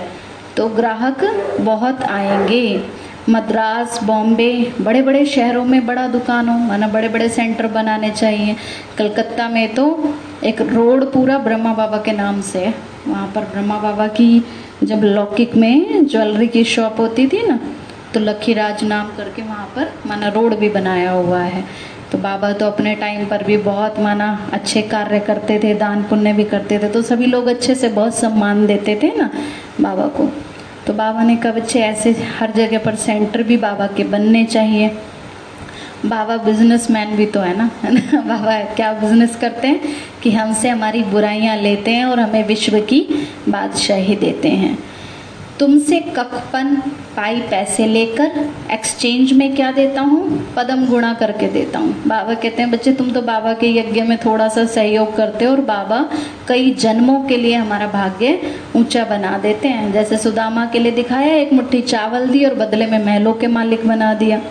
तो ग्राहक बहुत आएँगे। मद्रास, बॉम्बे बड़े बड़े शहरों में बड़ा दुकान हो, माना बड़े बड़े सेंटर बनाने चाहिए। कलकत्ता में तो एक रोड पूरा ब्रह्मा बाबा के नाम से है। वहाँ पर ब्रह्मा बाबा की जब लौकिक में ज्वेलरी की शॉप होती थी ना तो लखीराज नाम करके वहाँ पर माना रोड भी बनाया हुआ है। तो बाबा तो अपने टाइम पर भी बहुत माना अच्छे कार्य करते थे, दान पुण्य भी करते थे तो सभी लोग अच्छे से बहुत सम्मान देते थे ना बाबा को। तो बाबा ने कहा, बच्चे, ऐसे हर जगह पर सेंटर भी बाबा के बनने चाहिए। बाबा बिजनेसमैन भी तो है ना? [LAUGHS] बाबा क्या बिज़नेस करते हैं? कि हमसे हमारी बुराइयाँ लेते हैं और हमें विश्व की बादशाही देते हैं। तुमसे कखपन पाई पैसे लेकर एक्सचेंज में क्या देता हूँ? पदम गुणा करके देता हूँ। बाबा कहते हैं, बच्चे, तुम तो बाबा के यज्ञ में थोड़ा सा सहयोग करते हो और बाबा कई जन्मों के लिए हमारा भाग्य ऊँचा बना देते हैं। जैसे सुदामा के लिए दिखाया, एक मुट्ठी चावल दी और बदले में महलों के मालिक बना दिया।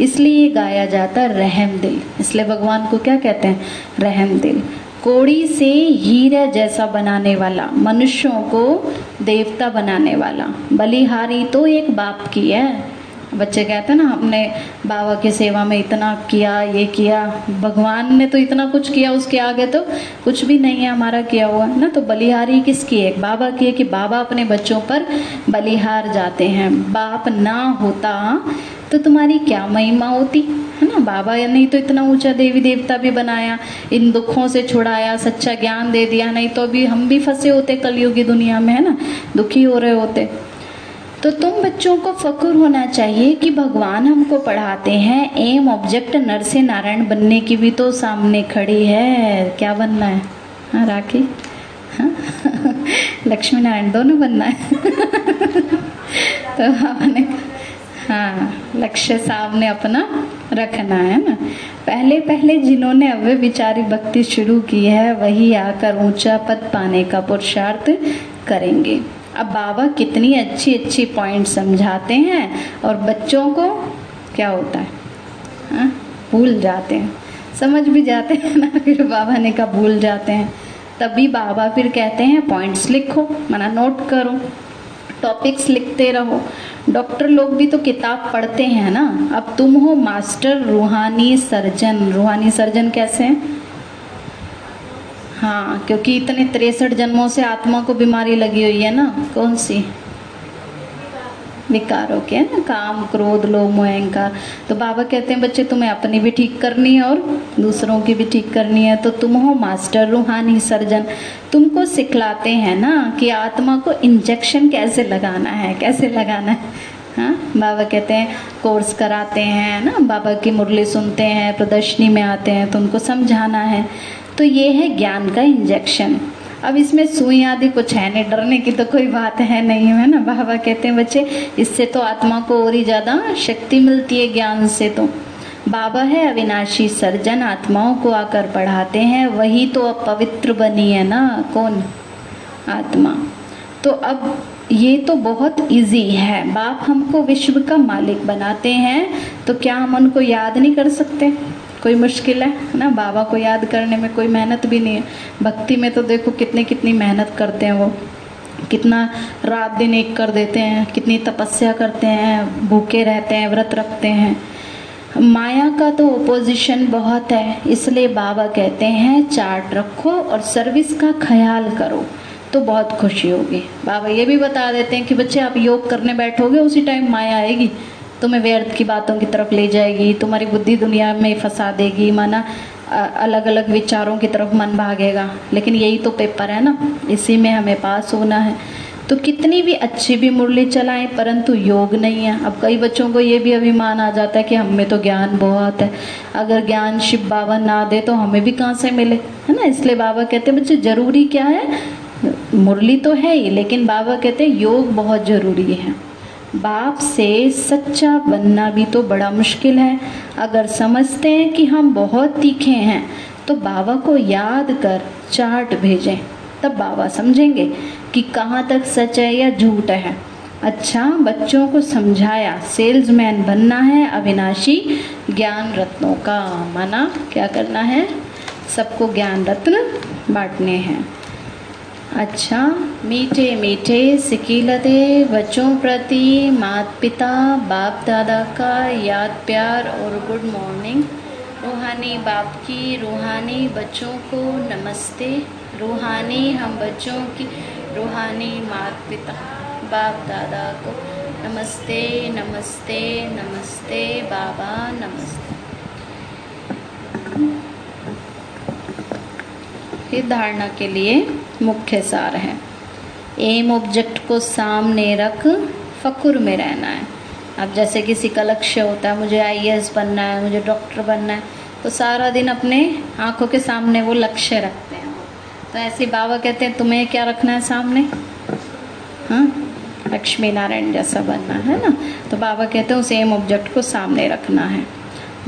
इसलिए गाया जाता रहम दिल। इसलिए भगवान को क्या कहते हैं? रहम दिल। कोड़ी से हीरा जैसा बनाने वाला, मनुष्यों को देवता बनाने वाला। बलिहारी तो एक बाप की है। बच्चे कहते हैं ना, हमने बाबा की सेवा में इतना किया, ये किया। भगवान ने तो इतना कुछ किया, उसके आगे तो कुछ भी नहीं है, हमारा किया हुआ। ना तो बलिहारी किसकी है? बाबा की है कि बाबा अपने बच्चों पर बलिहार जाते हैं। बाप ना होता तो तुम्हारी क्या महिमा होती? है ना? बाबा नहीं तो इतना ऊँचा देवी देवता भी बनाया, इन दुखों से छुड़ाया, सच्चा ज्ञान दे दिया, नहीं तो अभी हम भी फंसे होते कलयुगी दुनिया में, है ना? दुखी हो रहे होते। तो तुम बच्चों को फक्र होना चाहिए कि भगवान हमको पढ़ाते हैं। एम ऑब्जेक्ट नर से नारायण बनने की भी तो सामने खड़ी है। क्या बनना है? हाँ राखी? हाँ? [LAUGHS] लक्ष्मी नारायण दोनों बनना है। [LAUGHS] तो हमने हाँ लक्ष्य सामने अपना रखना है ना। पहले पहले जिन्होंने अव्य विचारी भक्ति शुरू की है, वही आकर ऊँचा पद पाने का पुरुषार्थ करेंगे। अब बाबा कितनी अच्छी अच्छी पॉइंट समझाते हैं और बच्चों को क्या होता है? हा? भूल जाते हैं। समझ भी जाते हैं ना, फिर बाबा ने कहा भूल जाते हैं। तभी बाबा फिर कहते हैं पॉइंट्स लिखो, मना नोट करो। टॉपिक्स लिखते रहो। डॉक्टर लोग भी तो किताब पढ़ते हैं ना। अब तुम हो मास्टर रूहानी सर्जन रूहानी सर्जन कैसे हैं? हाँ क्योंकि इतने तिरसठ जन्मों से आत्मा को बीमारी लगी हुई है ना। कौन सी? विकारों के है ना? काम, क्रोध लोभ मोहंकार तो बाबा कहते हैं, बच्चे, तुम्हें अपनी भी ठीक करनी है और दूसरों की भी ठीक करनी है। तो तुम हो मास्टर, रूहानी सर्जन। तुमको सिखलाते हैं ना कि आत्मा को इंजेक्शन कैसे लगाना है, कैसे लगाना है? हाँ? बाबा कहते हैं कोर्स कराते हैं ना? बाबा की मुरली सुनते हैं, प्रदर्शनी में आते हैं तो उनको समझाना है। तो ये है ज्ञान का इंजेक्शन अब इसमें सुई आदि कुछ है नहीं, डरने की तो कोई बात है नहीं, है ना? बाबा कहते हैं, बच्चे, इससे तो आत्मा को और ही ज़्यादा शक्ति मिलती है ज्ञान से तो। बाबा है अविनाशी सर्जन, आत्माओं को आकर पढ़ाते हैं, वही तो अब पवित्र बनी है ना? कौन? आत्मा। तो अब ये तो बहुत इजी है। बाप हमको विश्व का मालिक बनाते हैं तो क्या हम उनको याद नहीं कर सकते? कोई मुश्किल है ना? बाबा को याद करने में कोई मेहनत भी नहीं है। भक्ति में तो देखो कितनी कितनी मेहनत करते हैं वो। कितना रात दिन एक कर देते हैं, कितनी तपस्या करते हैं, भूखे रहते हैं, व्रत रखते हैं। माया का तो ओपोजिशन बहुत है, इसलिए बाबा कहते हैं चार्ट रखो और सर्विस का ख्याल करो तो बहुत खुशी होगी। बाबा ये भी बता देते हैं कि बच्चे आप योग करने बैठोगे, उसी टाइम माया आएगी। तुम्हें व्यर्थ की बातों की तरफ़ ले जाएगी, तुम्हारी बुद्धि दुनिया में फंसा देगी, माना अलग अलग विचारों की तरफ़ मन भागेगा। लेकिन यही तो पेपर है ना, इसी में हमें पास होना है। तो कितनी भी अच्छी भी मुरली चलाएँ, परंतु योग नहीं है। अब कई बच्चों को ये भी अभिमान आ जाता है कि हम में तो ज्ञान बहुत है। अगर ज्ञान शिव बाबा ना दे तो हमें भी कहाँ से मिले? है ना? इसलिए बाबा कहते हैं, बच्चे, ज़रूरी क्या है? मुरली तो है ही, लेकिन बाबा कहते हैं, योग बहुत ज़रूरी है। बाप से सच्चा बनना भी तो बड़ा मुश्किल है। अगर समझते हैं कि हम बहुत तीखे हैं तो बाबा को याद कर चार्ट भेजें। तब बाबा समझेंगे कि कहाँ तक सच है या झूठ है। अच्छा बच्चों को समझाया, सेल्समैन बनना है अविनाशी ज्ञान रत्नों का। माना क्या करना है? सबको ज्ञान रत्न बांटने हैं। अच्छा मीठे मीठे सिकीलते बच्चों प्रति माता पिता बाप दादा का याद प्यार और गुड मॉर्निंग। रूहानी बाप की रूहानी बच्चों को नमस्ते। रूहानी हम बच्चों की रूहानी माता पिता बाप दादा को नमस्ते नमस्ते नमस्ते, बाबा, नमस्ते। फिर धारणा के लिए मुख्य सार है। एम ऑब्जेक्ट को सामने रख, फकुर में रहना है। अब जैसे किसी का लक्ष्य होता है, मुझे आईएएस बनना है, मुझे डॉक्टर बनना है तो सारा दिन अपने आँखों के सामने वो लक्ष्य रखते हैं। तो ऐसे बाबा कहते हैं, तुम्हें क्या रखना है सामने? हाँ? लक्ष्मी नारायण जैसा बनना है ना? तो बाबा कहते हैं, उस एम ऑब्जेक्ट को सामने रखना है।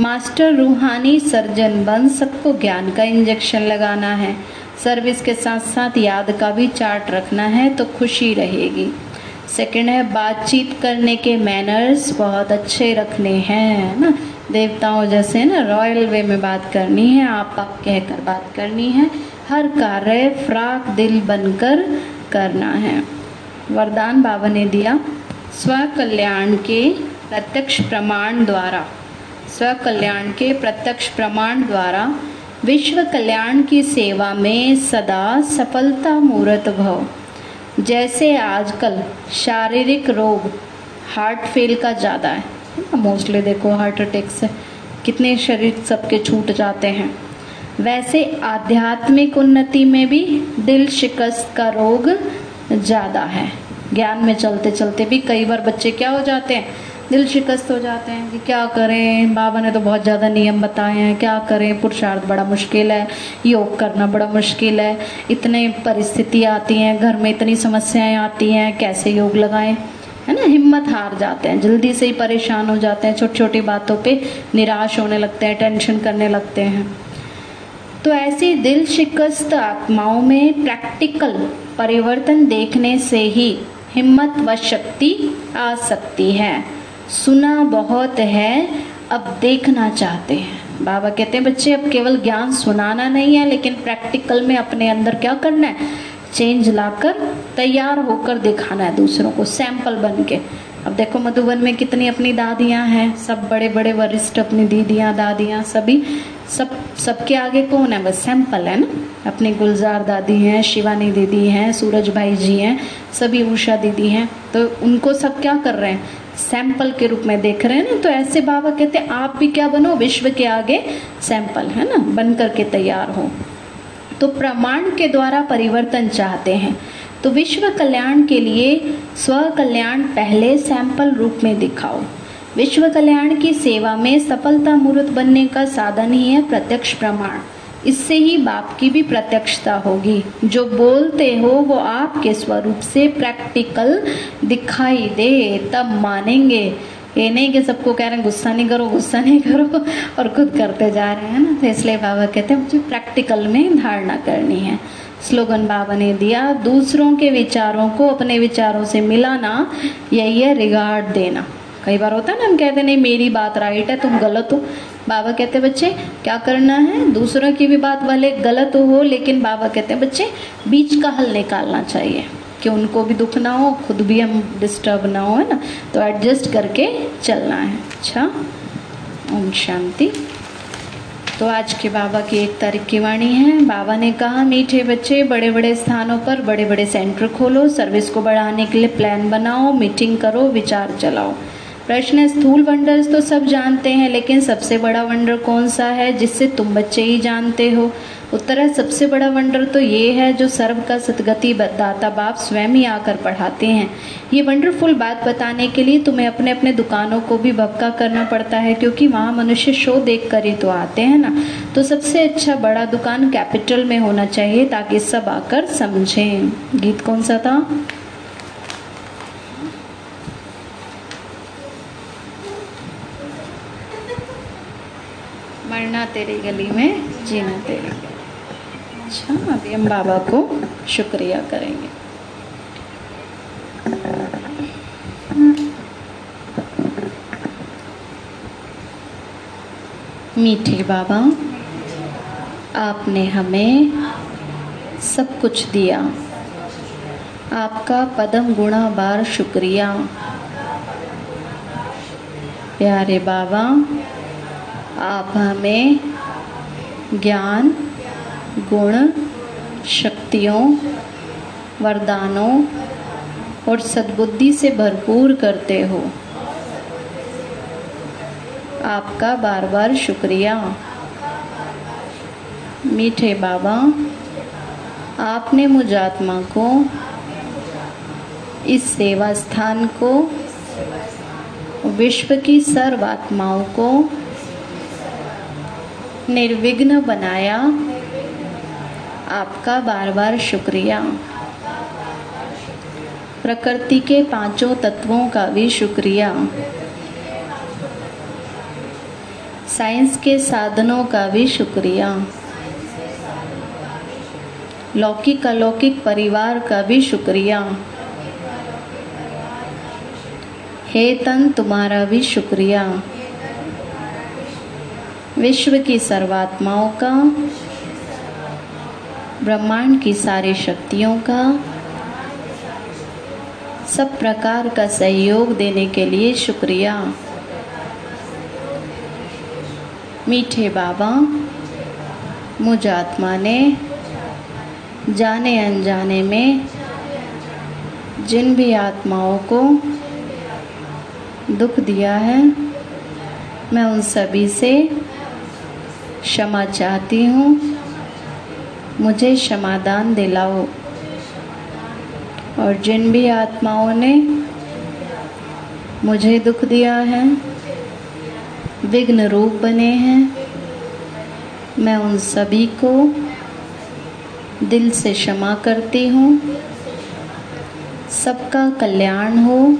मास्टर रूहानी सर्जन बन सबको ज्ञान का इंजेक्शन लगाना है। सर्विस के साथ साथ याद का भी चार्ट रखना है तो खुशी रहेगी। सेकंड है, बातचीत करने के मैनर्स बहुत अच्छे रखने हैं ना? देवताओं जैसे ना? रॉयल वे में बात करनी है, आप आप कहकर बात करनी है। हर कार्य फ्राक दिल बनकर करना है। वरदान बाबा ने दिया स्व कल्याण के प्रत्यक्ष प्रमाण द्वारा। स्व कल्याण के प्रत्यक्ष प्रमाण द्वारा विश्व कल्याण की सेवा में सदा सफलता मूर्त भव। जैसे आजकल शारीरिक रोग हार्ट फेल का ज़्यादा है मोस्टली देखो हार्ट अटैक से कितने शरीर सबके छूट जाते हैं। वैसे आध्यात्मिक उन्नति में भी दिल शिकस्त का रोग ज़्यादा है। ज्ञान में चलते चलते भी कई बार बच्चे क्या हो जाते हैं? दिल शिकस्त हो जाते हैं कि क्या करें? बाबा ने तो बहुत ज़्यादा नियम बताए हैं, क्या करें? पुरुषार्थ बड़ा मुश्किल है, योग करना बड़ा मुश्किल है। इतने परिस्थिति आती हैं, घर में इतनी समस्याएँ आती हैं, कैसे योग लगाएँ? है ना? हिम्मत हार जाते हैं, जल्दी से ही परेशान हो जाते हैं छोटी छोटी बातों पे निराश होने लगते हैं, टेंशन करने लगते हैं। तो ऐसी दिल शिकस्त आत्माओं में प्रैक्टिकल परिवर्तन देखने से ही हिम्मत व शक्ति आ सकती है। सुना बहुत है, अब देखना चाहते हैं। बाबा कहते हैं, बच्चे, अब केवल ज्ञान सुनाना नहीं है, लेकिन प्रैक्टिकल में अपने अंदर क्या करना है? चेंज लाकर तैयार होकर दिखाना है दूसरों को सैंपल बन के अब देखो, मधुबन में कितनी अपनी दादियाँ हैं, सब बड़े बड़े वरिष्ठ अपनी दीदियाँ, दादियाँ, सभी, सब, सबके आगे कौन है? बस सैंपल है ना? अपनी गुलजार दादी हैं, शिवानी दीदी हैं, सूरज भाई जी हैं, सभी उषा दीदी हैं तो उनको सब क्या कर रहे हैं? सैंपल के रूप में देख रहे हैं ना तो ऐसे बाबा कहते हैं, आप भी क्या बनो, विश्व के आगे सैंपल, है ना बन करके तैयार हो। तो प्रमाण के द्वारा परिवर्तन चाहते हैं। तो विश्व कल्याण के लिए स्व कल्याण पहले सैंपल रूप में दिखाओ। विश्व कल्याण की सेवा में सफलता मूर्त बनने का साधन ही है प्रत्यक्ष प्रमाण। इससे ही बाप की भी प्रत्यक्षता होगी। जो बोलते हो, वो आपके स्वरूप से प्रैक्टिकल दिखाई दे, तब मानेंगे। ये नहीं कि सबको कह रहे हैं, गुस्सा नहीं करो, गुस्सा नहीं करो, और खुद करते जा रहे हैं ना। तो इसलिए बाबा कहते हैं, मुझे प्रैक्टिकल में धारणा करनी है। स्लोगन बाबा ने दिया, दूसरों के विचारों को अपने विचारों से मिलाना, यही है रिगार्ड देना। कई बार होता है ना, हम कहते नहीं, मेरी बात राइट है, तुम गलत हो। बाबा कहते, बच्चे, क्या करना है? दूसरों की भी बात वाले गलत हो, लेकिन बाबा कहते हैं बच्चे, बीच का हल निकालना चाहिए, कि उनको भी दुख ना हो, खुद भी हम डिस्टर्ब ना हो, है ना? तो एडजस्ट करके चलना है। अच्छा ओम शांति। तो आज के बाबा की एक तारीख की वाणी है। बाबा ने कहा, मीठे बच्चे बड़े बड़े स्थानों पर बड़े बड़े सेंटर खोलो सर्विस को बढ़ाने के लिए प्लान बनाओ मीटिंग करो, विचार चलाओ। प्रश्न है, स्थूल वंडर्स तो सब जानते हैं, लेकिन सबसे बड़ा वंडर कौन सा है, जिससे तुम बच्चे ही जानते हो? उत्तर है, सबसे बड़ा वंडर तो ये है, जो सर्व का सतगति दाता बाप स्वयं ही आकर पढ़ाते हैं। ये वंडरफुल बात बताने के लिए तुम्हें अपने अपने दुकानों को भी भक्का करना पड़ता है, क्योंकि वहाँ मनुष्य शो देख कर ही तो आते हैं ना। तो सबसे अच्छा बड़ा दुकान कैपिटल में होना चाहिए, ताकि सब आकर समझें। गीत कौन सा था? मरना तेरी गली में, जीना तेरी गली अच्छा अभी हम बाबा को शुक्रिया करेंगे। मीठे बाबा, आपने हमें सब कुछ दिया। आपका पदम गुणा बार शुक्रिया। प्यारे बाबा आप हमें ज्ञान, गुण, शक्तियों, वरदानों और सद्बुद्धि से भरपूर करते हो। आपका बार बार शुक्रिया। मीठे बाबा, आपने मुझ आत्मा को, इस सेवा स्थान को, विश्व की सर्व आत्माओं को निर्विघ्न बनाया। आपका बार बार शुक्रिया। प्रकृति के पाँचों तत्वों का भी शुक्रिया। साइंस के साधनों का भी शुक्रिया। लौकिक अलौकिक परिवार का भी शुक्रिया। हे तन, तुम्हारा भी शुक्रिया। विश्व की सर्वात्माओं का, ब्रह्मांड की सारी शक्तियों का, सब प्रकार का सहयोग देने के लिए शुक्रिया। मीठे बाबा मुझ आत्मा ने जाने अनजाने में जिन भी आत्माओं को दुख दिया है, मैं उन सभी से क्षमा चाहती हूँ। मुझे क्षमादान दिलाओ। और जिन भी आत्माओं ने मुझे दुख दिया है, विघ्न रूप बने हैं, मैं उन सभी को दिल से क्षमा करती हूँ। सबका कल्याण हो,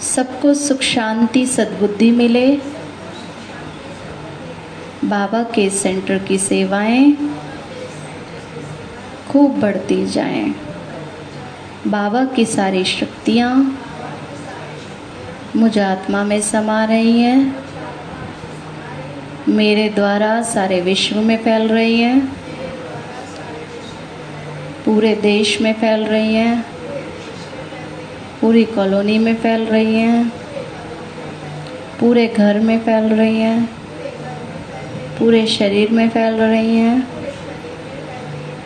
सबको सुख शांति सद्बुद्धि मिले। बाबा के सेंटर की सेवाएँ खूब बढ़ती जाएँ। बाबा की सारी शक्तियाँ मुझ आत्मा में समा रही हैं। मेरे द्वारा सारे विश्व में फैल रही हैं। पूरे देश में फैल रही हैं। पूरी कॉलोनी में फैल रही हैं। पूरे घर में फैल रही हैं। पूरे शरीर में फैल रही हैं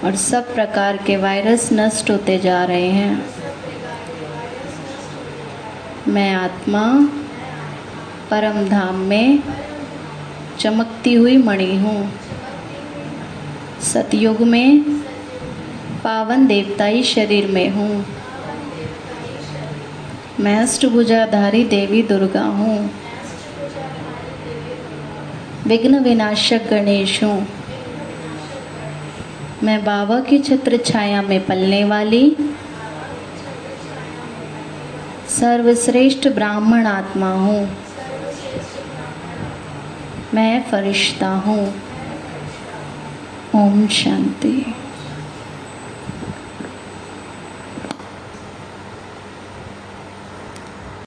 और सब प्रकार के वायरस नष्ट होते जा रहे हैं। मैं आत्मा परम धाम में चमकती हुई मणि हूँ। सतयुग में पावन देवताई शरीर में हूँ। मैं अष्टभुजाधारी देवी दुर्गा हूँ। विघ्न विनाशक गणेश हूँ मैं बाबा की छत्र छाया में पलने वाली सर्वश्रेष्ठ ब्राह्मण आत्मा हूँ। मैं फरिश्ता हूँ। ओम शांति।